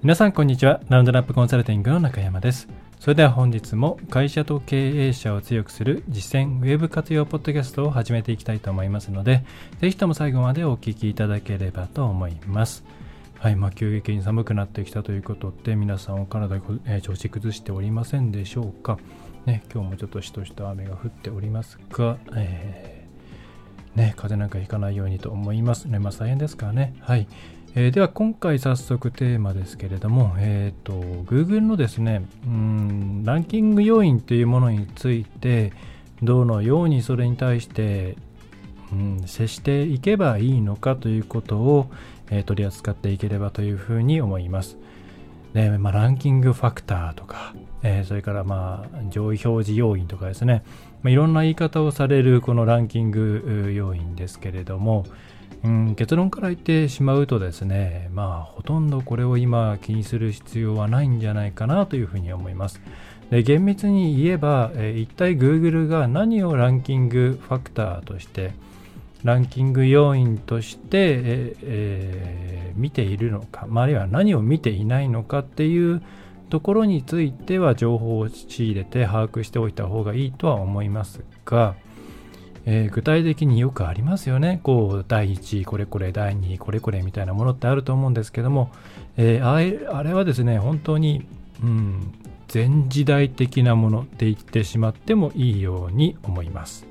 皆さんこんにちは。ラウンドナップコンサルティングの中山です。それでは本日も会社と経営者を強くする実践ウェブ活用ポッドキャストを始めていきたいと思いますので、ぜひとも最後までお聞きいただければと思います。はい、まあ、急激に寒くなってきたということで、皆さんお体、えー、調子崩しておりませんでしょうか。ね、今日もちょっとしとしと雨が降っておりますが、えー、ね、風邪なんかひかないようにと思います。年末大変ですからね。はい。えー、では今回早速テーマですけれども、えーと、Google のですねうんランキング要因というものについてどのようにそれに対して、うん、接していけばいいのかということを、えー、取り扱っていければというふうに思います。でまあ、ランキングファクターとか、えー、それからまあ上位表示要因とかですね、まあ、いろんな言い方をされるこのランキング要因ですけれども、うん、結論から言ってしまうとですね、まあ、ほとんどこれを今気にする必要はないんじゃないかなというふうに思います。で厳密に言えば、えー、一体 Google が何をランキングファクターとして、ランキング要因として、えーえー、見ているのか、まああるいは何を見ていないのかっていうところについては情報を仕入れて把握しておいた方がいいとは思いますが、えー、具体的によくありますよね。こう、第1位、これこれ、第2位、これこれみたいなものってあると思うんですけども、えー、あれあれはですね、本当に、うん、前時代的なものって言ってしまってもいいように思います。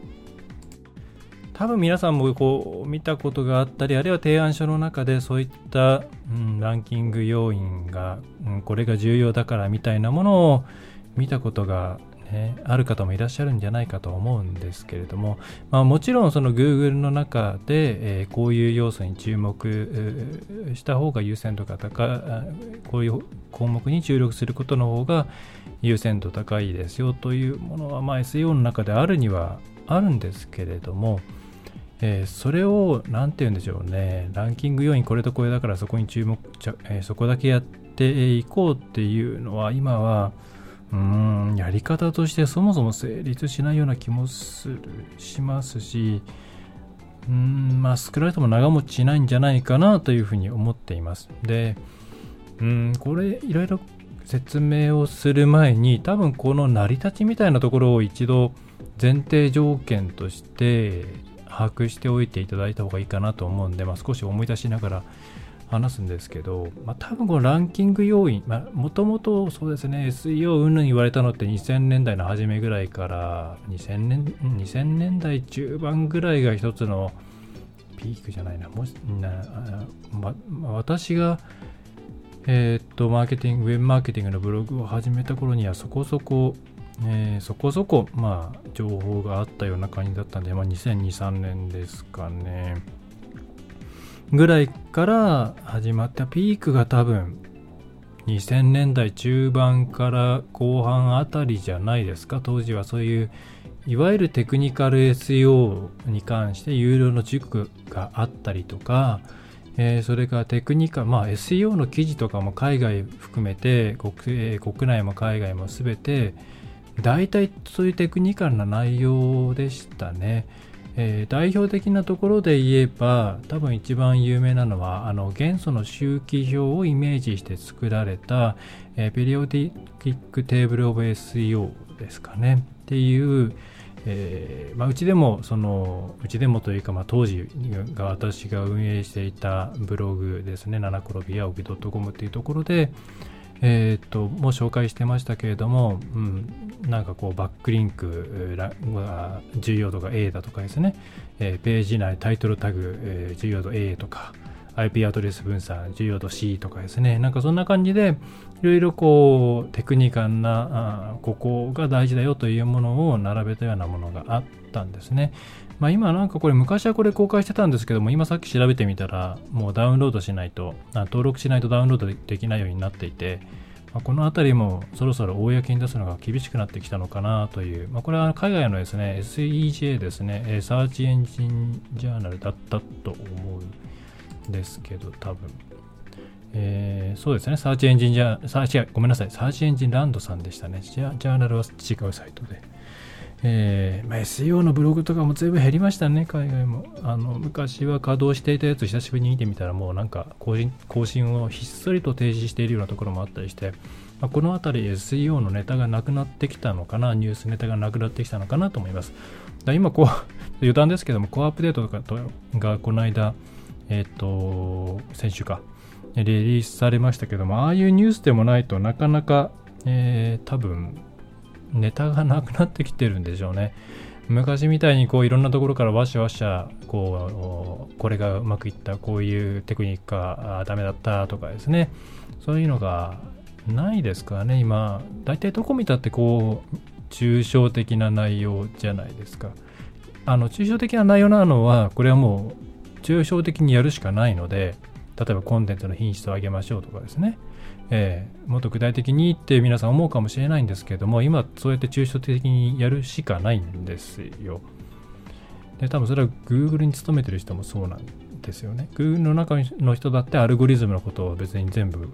多分皆さんもこう見たことがあったり、あるいは提案書の中でそういった、うん、ランキング要因が、うん、これが重要だからみたいなものを見たことがね、ある方もいらっしゃるんじゃないかと思うんですけれども、まあ、もちろんその Google の中で、えー、こういう要素に注目した方が優先度が高いこういう項目に注力することの方が優先度高いですよというものは、まあ、SEO の中であるにはあるんですけれども、えー、それを何て言うんでしょうねランキング要因これとこれだからそこに注目、えー、そこだけやっていこうっていうのは今はうんやり方としてそもそも成立しないような気もするしますしうんまあ少なくとも長持ちしないんじゃないかなというふうに思っています。でうんこれいろいろ説明をする前に多分この成り立ちみたいなところを一度前提条件として把握しておいていただいた方がいいかなと思うんで、まあ、少し思い出しながら話すんですけど、まあ、多分このランキング要因、もともとそうですね、SEO うんぬん言われたのって2000年代の初めぐらいから2000年、2000年代中盤ぐらいが一つのピークじゃないな、もしなま、私が、えー、っと、マーケティング、ウェブマーケティングのブログを始めた頃にはそこそこ、えー、そこそこ、まあ、情報があったような感じだったんで、まあ、2002、3年ですかね。ぐらいから始まったピークが多分2000年代中盤から後半あたりじゃないですか当時はそういういわゆるテクニカル SEO に関して有料の塾があったりとか、えー、それからテクニカル、まあ SEO の記事とかも海外含めて国,、えー、国内も海外も全て大体そういうテクニカルな内容でしたね。えー、代表的なところで言えば多分一番有名なのはあの元素の周期表をイメージして作られた、えー、 Periodic Table of SEO ですかね。っていう、えーまあ、うちでもそのうちでもというか、まあ、当時が私が運営していたブログですね。七転び八起き .com っていうところで、えっ、と、もう紹介してましたけれども、うん、なんかこう、バックリンク重要度が A だとかですね、え、ページ内タイトルタグ、重要度 A とか、IP アドレス分散、重要度 C とかですね、なんかそんな感じで、いろいろこう、テクニカルな、あここが大事だよというものを並べたようなものがあったんですね。まあ、今なんかこれ昔はこれ公開してたんですけども今さっき調べてみたらもうダウンロードしないと登録しないとダウンロードできないようになっていてまあ、この辺りもそろそろ公に出すのが厳しくなってきたのかなという、まあ、これは海外のですね SEJ ですね、サーチエンジンジャーナルだったと思うんですけど、多分えー、そうですね、サーチエンジンジャー、サーチ、ごめんなさい、サーチエンジンランドさんでしたね。ジャジャーナルは違うサイトで。えーまあ、SEO のブログとかも随分減りましたね、海外も。あの昔は稼働していたやつ、久しぶりに見てみたら、もうなんか更新更新をひっそりと停止しているようなところもあったりして、まあ、この辺り SEO のネタがなくなってきたのかな、ニュースネタがなくなってきたのかなと思います。だ今こう、余談ですけども、コアアップデートとかとがこの間、えっ、ー、と、先週か、リリースされましたけども、ああいうニュースでもないとなかなか、えー、多分、ネタがなくなってきてるんでしょうね。昔みたいにこういろんなところからわしゃわしゃこうこれがうまくいったこういうテクニックがダメだったとかですね。そういうのがないですかね今。大体どこ見たってこう抽象的な内容じゃないですか。あの抽象的な内容なのはこれはもう抽象的にやるしかないので例えばコンテンツの品質を上げましょうとかですね、えー、もっと具体的にって皆さん思うかもしれないんですけども今そうやって抽象的にやるしかないんですよ。で多分それは Google に勤めてる人もそうなんですよね。Google の中の人だってアルゴリズムのことを別に全部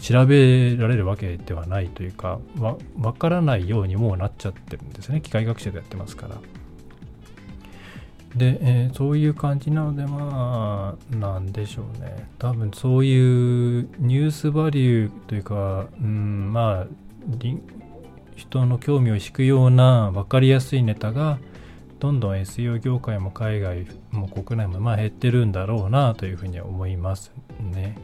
調べられるわけではないというかわ分からないようにもうなっちゃってるんですね。機械学習でやってますから。で、えー、そういう感じなので、まあ、なんでしょうね。多分そういうニュースバリューというか、うん、まあ、人の興味を引くような分かりやすいネタが、どんどん SEO 業界も海外も国内もまあ減ってるんだろうなというふうに思いますね。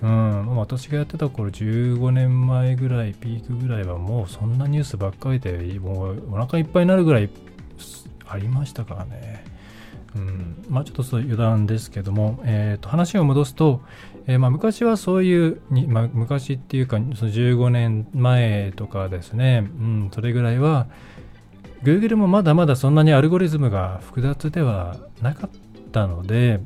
うん、私がやってた頃15年前ぐらい、ピークぐらいはもうそんなニュースばっかりで、もうお腹いっぱいになるぐらいありましたからね。うん、まあちょっとそう余談ですけども、えー、と話を戻すと、えー、まあ昔はそういうに、まあ、昔っていうかその15年前とかですね、うん、それぐらいは Google もまだまだそんなにアルゴリズムが複雑ではなかったので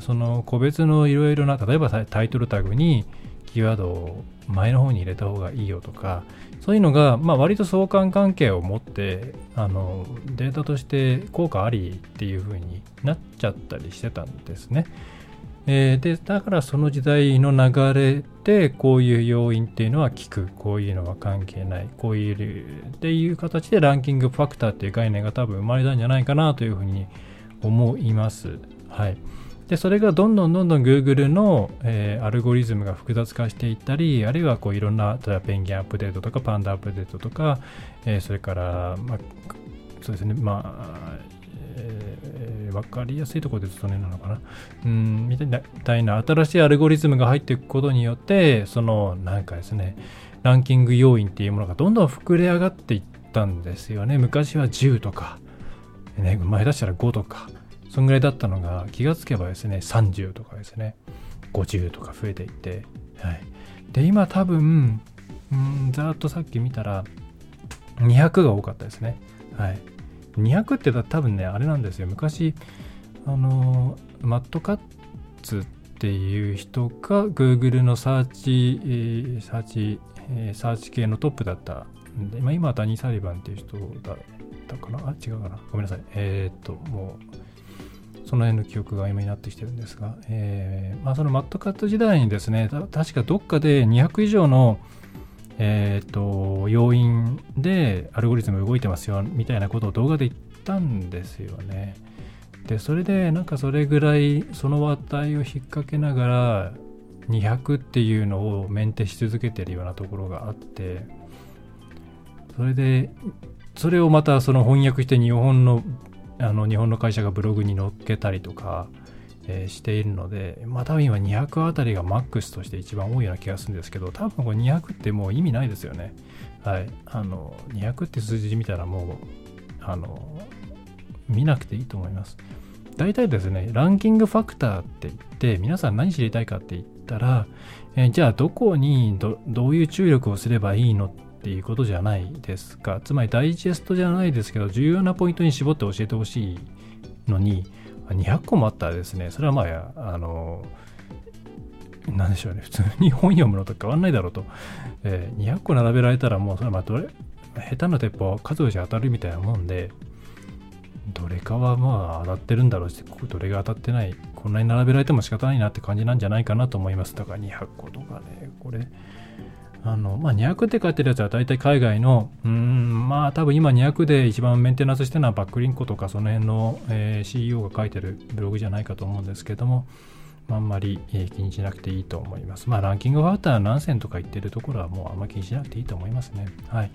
その個別のいろいろな例えばタイトルタグにキーワードを前の方に入れた方がいいよとかそういうのが、まあ、割と相関関係を持ってあのデータとして効果ありっていう風になっちゃったりしてたんですね。えー、でだからその時代の流れでこういう要因っていうのは効くこういうのは関係ないこういうっていう形でランキングファクターっていう概念が多分生まれたんじゃないかなというふうに思います。はい。でそれがどんどんどんどん Google の、えー、アルゴリズムが複雑化していったりあるいはこういろんな例えばペンギンアップデートとかパンダアップデートとか、えー、それから、まあ、そうですねまあ、えー、分かりやすいところでずっとねなのかな。うんみたいな新しいアルゴリズムが入っていくことによってそのなんかですねランキング要因っていうものがどんどん膨れ上がっていったんですよね。昔は10とか、ね、前出したら5とか。そんぐらいだったのが気がつけばですね30とかですね50とか増えていって、はい、で今多分うんざっとさっき見たら200が多かったですね。はい。200って多分ねあれなんですよ。昔あのマットカッツっていう人が Google のサーチ、えー、サーチ、えー、サーチ系のトップだったんで、まあ、今はダニー・サリバンっていう人だったかな？あ違うかな？ごめんなさい。えー、っともうその辺の記憶が今になってきてるんですが、えー、まあ、そのマットカット時代にですね、確かどっかで200以上の、えーと、要因でアルゴリズム動いてますよみたいなことを動画で言ったんですよね。で、それでなんかそれぐらいその話題を引っ掛けながら200っていうのをメンテし続けてるようなところがあって、それで、それをまたその翻訳して日本のあの日本の会社がブログに載っけたりとか、えー、しているので、まあ多分今200あたりがマックスとして一番多いような気がするんですけど、多分これ200ってもう意味ないですよね。はい。あの、200って数字見たらもう、あの、見なくていいと思います。大体ですね、ランキングファクターって言って、皆さん何知りたいかって言ったら、えー、じゃあどこにどういう注力をすればいいのっていうことじゃないですか。つまりダイジェストじゃないですけど、重要なポイントに絞って教えてほしいのに、200個もあったらですね、それはまあ、あの、なんでしょうね、普通に本読むのと変わんないだろうと。えー、200個並べられたらもうそれまあどれ、下手な鉄砲は数打ち当たるみたいなもんで、どれかはまあ当たってるんだろうし、どれが当たってない、こんなに並べられても仕方ないなって感じなんじゃないかなと思います。だから200個とかね、これ、あの、まあ、200って書いてるやつは大体海外の、うん、まあ多分今200で一番メンテナンスしてるのはバックリンコとかその辺の、えー、CEO が書いてるブログじゃないかと思うんですけども、あんまり、えー、気にしなくていいと思います。まあランキングファクター何選とか言ってるところはもうあんまり気にしなくていいと思いますね。はい。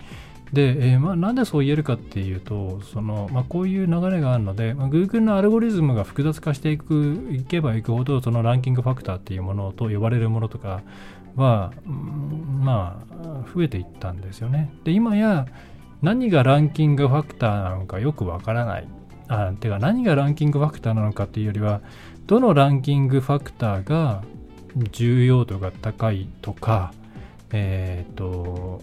で、えー、まあ、なんでそう言えるかっていうと、そのまあ、こういう流れがあるので、まあ、Google のアルゴリズムが複雑化していくいけばいくほど、そのランキングファクターっていうものと呼ばれるものとかは、まあ、増えていったんですよね。で、今や何がランキングファクターなのかよくわからない。あ、てか何がランキングファクターなのかっていうよりは、どのランキングファクターが重要度が高いとか、えっ、ー、と、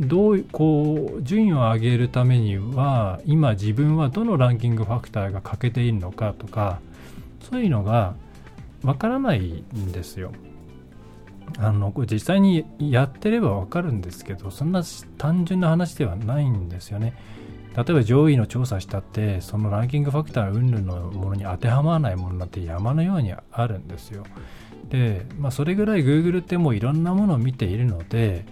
どうこう順位を上げるためには今自分はどのランキングファクターが欠けているのかとかそういうのがわからないんですよ。あのこれ実際にやってればわかるんですけどそんな単純な話ではないんですよね。例えば上位の調査したってそのランキングファクター云々のものに当てはまらないものなんて山のようにあるんですよ。で、まあ、それぐらい Google ってもういろんなものを見ているので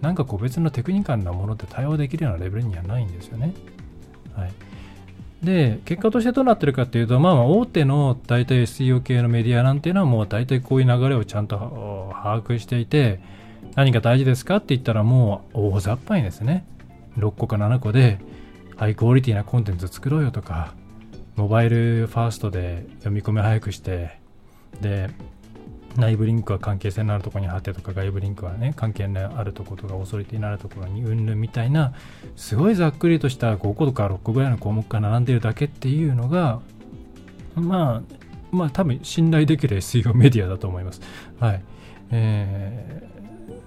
なんか個別のテクニカルなものって対応できるようなレベルにはないんですよね。はい。で、結果としてどうなってるかっていうと、まあ、まあ大手の大体 SEO 系のメディアなんていうのはもう大体こういう流れをちゃんと把握していて、何が大事ですかって言ったらもう大雑把にですね、6個か7個でハイクオリティなコンテンツ作ろうよとか、モバイルファーストで読み込み早くして、で、内部リンクは関係性のあるところに貼ってとか外部リンクはね関係のあるところとかオーソリティのあるところにうんぬんみたいなすごいざっくりとした5個とか6個ぐらいの項目が並んでるだけっていうのがまあまあ多分信頼できる SEO メディアだと思います。はい。えー、っ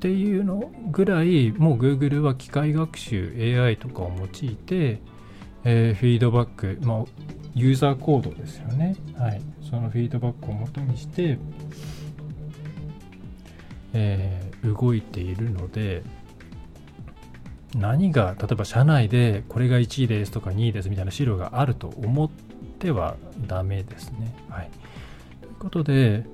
ていうのぐらいもう Google は機械学習 AI とかを用いて、えー、フィードバック、まあ、ユーザーコードですよね。はい。そのフィードバックをもとにして、えー、動いているので、何が、例えば社内でこれが1位ですとか2位ですみたいな資料があると思ってはダメですね。はい。ということで、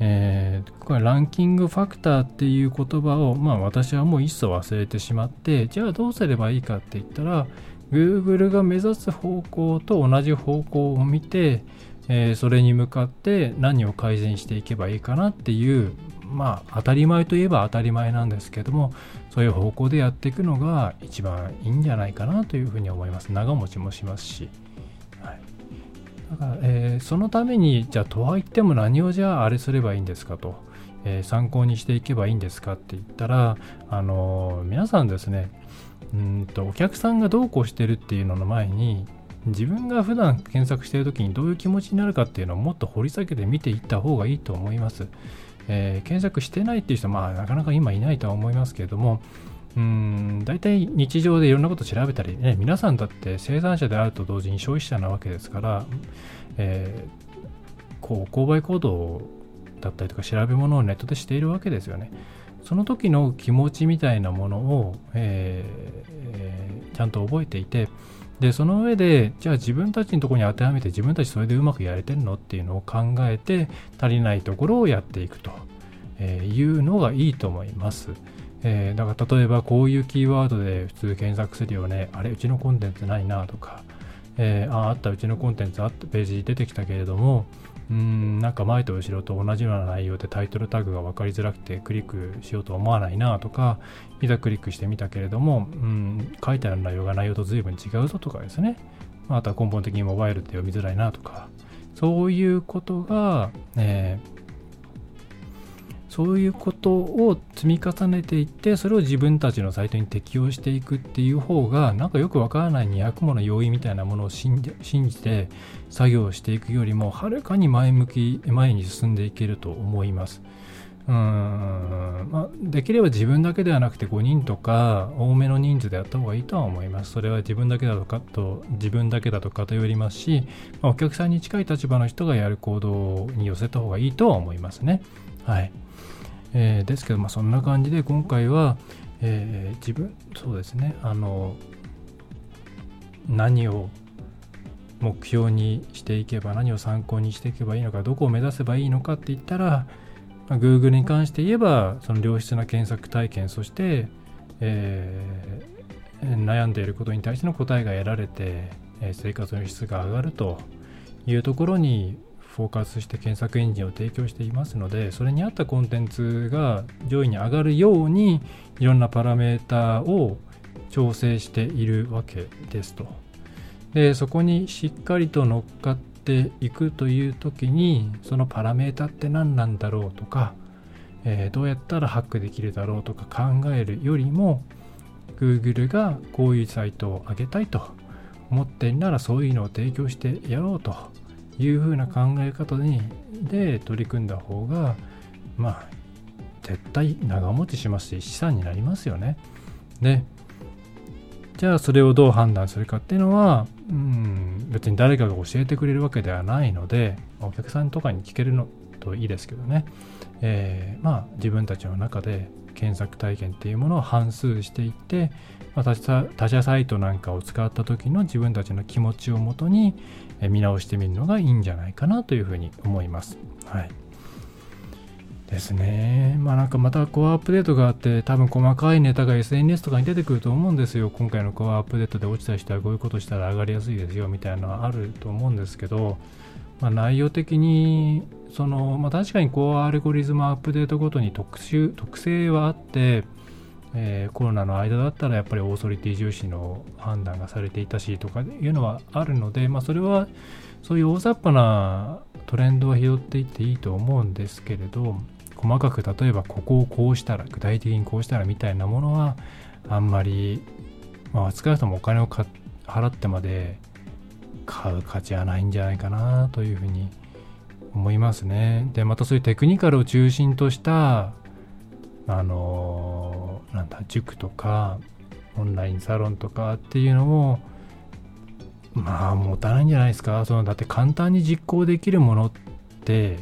えー、これランキングファクターっていう言葉を、まあ私はもう一層忘れてしまって、じゃあどうすればいいかって言ったら、Google が目指す方向と同じ方向を見て、えー、それに向かって何を改善していけばいいかなっていうまあ当たり前といえば当たり前なんですけどもそういう方向でやっていくのが一番いいんじゃないかなというふうに思います。長持ちもしますし、はい、だから、えー、そのためにじゃあとは言っても何をじゃああれすればいいんですかと、えー、参考にしていけばいいんですかって言ったらあの皆さんですねうんとお客さんがどうこうしてるっていうのの前に自分が普段検索してる時にどういう気持ちになるかっていうのをもっと掘り下げて見ていった方がいいと思います。えー、検索してないっていう人はまあなかなか今いないとは思いますけれどもうん大体日常でいろんなこと調べたりね皆さんだって生産者であると同時に消費者なわけですから、えー、こう購買行動だったりとか調べ物をネットでしているわけですよね。その時の気持ちみたいなものを、えー、ちゃんと覚えていて、で、その上で、じゃあ自分たちのところに当てはめて自分たちそれでうまくやれてるのっていうのを考えて、足りないところをやっていくというのがいいと思います。えー、だから例えばこういうキーワードで普通検索するよね、あれ、うちのコンテンツないなとか、えー、ああったうちのコンテンツあったページ出てきたけれども、うんなんか前と後ろと同じような内容でタイトルタグが分かりづらくてクリックしようと思わないなとかいざクリックしてみたけれども、うん、書いてある内容が内容と随分違うぞとかですね。あとは根本的にモバイルって読みづらいなとかそういうことが、えーそういうことを積み重ねていってそれを自分たちのサイトに適用していくっていう方がなんかよくわからない200もの要因みたいなものを信じて作業していくよりもはるかに前向き前に進んでいけると思います。うんまあ、できれば自分だけではなくて5人とか多めの人数でやった方がいいとは思います。それは自分だけだとかと自分だけだと偏りますし、まあ、お客さんに近い立場の人がやる行動に寄せた方がいいとは思いますね。はい。えー、ですけど、まあ、そんな感じで今回は、えー、自分そうですねあの何を目標にしていけば何を参考にしていけばいいのかどこを目指せばいいのかって言ったら、まあ、Google に関して言えばその良質な検索体験そして、えー、悩んでいることに対しての答えが得られて、え生活の質が上がるというところにフォーカスして検索エンジンを提供していますのでそれに合ったコンテンツが上位に上がるようにいろんなパラメータを調整しているわけですと。でそこにしっかりと乗っかっていくという時にそのパラメータって何なんだろうとか、えー、どうやったらハックできるだろうとか考えるよりも Google がこういうサイトを上げたいと思ってんならそういうのを提供してやろうというふうな考え方にで取り組んだ方がまあ絶対長持ちしますし資産になりますよね。でじゃあそれをどう判断するかっていうのは、うん、別に誰かが教えてくれるわけではないので、お客さんとかに聞けるのといいですけどね、えー、まあ自分たちの中で検索体験っていうものを反数していって、まあ、他社サイトなんかを使った時の自分たちの気持ちをもとに見直してみるのがいいんじゃないかなというふうに思います。はいですね。まあなんかまたコアアップデートがあって、多分細かいネタが SNS とかに出てくると思うんですよ。今回のコアアップデートで落ちた人はこういうことしたら上がりやすいですよみたいなのはあると思うんですけど、まあ、内容的に、その、まあ確かにコアアルゴリズムアップデートごとに特殊、特性はあって、えー、コロナの間だったらやっぱりオーソリティ重視の判断がされていたしとかいうのはあるので、まあ、それはそういう大雑把なトレンドは拾っていっていいと思うんですけれど細かく例えばここをこうしたら具体的にこうしたらみたいなものはあんまり、まあ、少なくともお金を払ってまで買う価値はないんじゃないかなというふうに思いますね。でまたそういうテクニカルを中心としたあのなんだ塾とかオンラインサロンとかっていうのもまあ持たないんじゃないですか。そのだって簡単に実行できるものって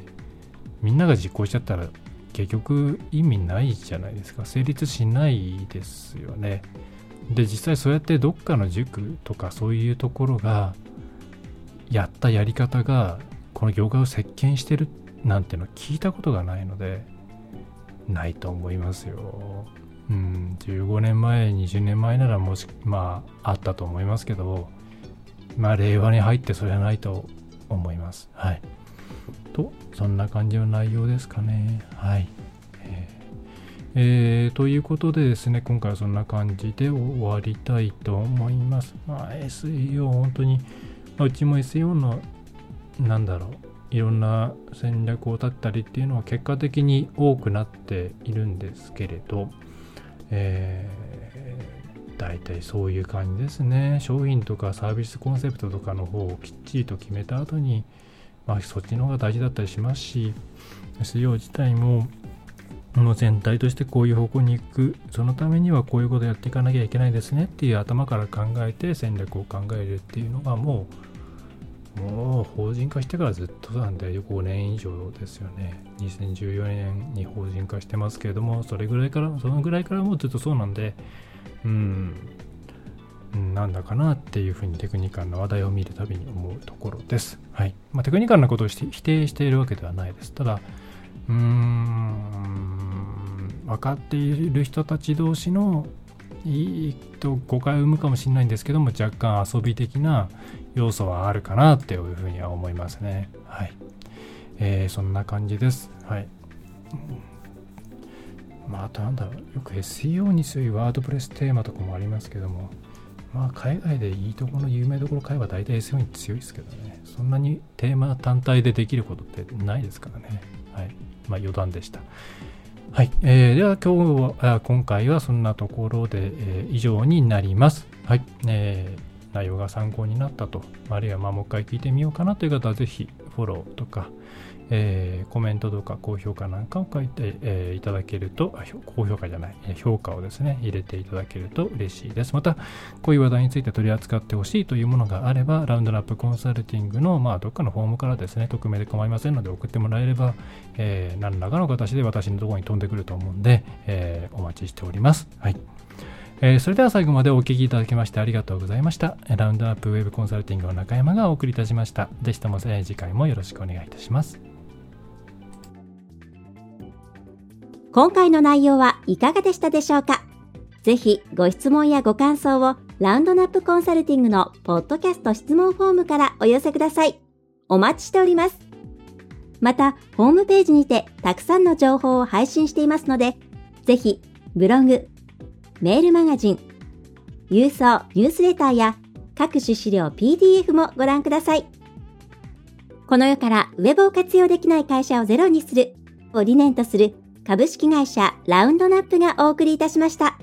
みんなが実行しちゃったら結局意味ないじゃないですか。成立しないですよね。で実際そうやってどっかの塾とかそういうところがやったやり方がこの業界を席巻してるなんての聞いたことがないのでないと思いますよ。うん15年前20年前ならもしまああったと思いますけどまあ令和に入ってそれはないと思います。はい。とそんな感じの内容ですかね。はい。えー、ということでですね、今回はそんな感じで終わりたいと思います。まあ、SEO、本当に、うちも SEO の、なんだろう、いろんな戦略を立ったりっていうのは結果的に多くなっているんですけれど、えー、大体そういう感じですね。商品とかサービスコンセプトとかの方をきっちりと決めた後に、まあ、そっちの方が大事だったりしますし、SEO 自体ももの全体としてこういう方向に行くそのためにはこういうことやっていかなきゃいけないですねっていう頭から考えて戦略を考えるっていうのがもうもう法人化してからずっとなんで5年以上ですよね2014年に法人化してますけれどもそれぐらいからそのぐらいからもうずっとそうなんでうんなんだかなっていうふうにテクニカルな話題を見るたびに思うところです。はい。まあ、テクニカルなことを否定しているわけではないです。ただ、うーん分かっている人たち同士のいいと誤解を生むかもしれないんですけども若干遊び的な要素はあるかなっていうふうには思いますね。はい、えー、そんな感じです。はい。まああとなんだろう。よく SEO に強いワードプレステーマとかもありますけども。まあ海外でいいところの有名どころ買えば大体 SEO に強いですけどね。そんなにテーマ単体でできることってないですからね。はい。まあ、余談でした。はい。えー、では今日は、今回はそんなところで、えー、以上になります。はい。えー、内容が参考になったと、あるいはまもう一回聞いてみようかなという方はぜひフォローとか、えー、コメントとか高評価なんかを書いて、えー、いただけると、高評価じゃない、評価をですね、入れていただけると嬉しいです。また、こういう話題について取り扱ってほしいというものがあれば、ラウンドナップコンサルティングの、まあ、どっかのフォームからですね、匿名で構いませんので送ってもらえれば、え、何らかの形で私のところに飛んでくると思うんで、え、お待ちしております。はい。えー、それでは最後までお聞きいただきましてありがとうございました。ラウンドアップウェブコンサルティングの中山がお送りいたしました。ぜひとも、え次回もよろしくお願いいたします。今回の内容はいかがでしたでしょうか？ぜひご質問やご感想をラウンドナップコンサルティングのポッドキャスト質問フォームからお寄せください。お待ちしております。また、ホームページにてたくさんの情報を配信していますので、ぜひブログ、メールマガジン、郵送ニュースレターや各種資料 PDF もご覧ください。この世からウェブを活用できない会社をゼロにするを理念とする株式会社ラウンドナップがお送りいたしました。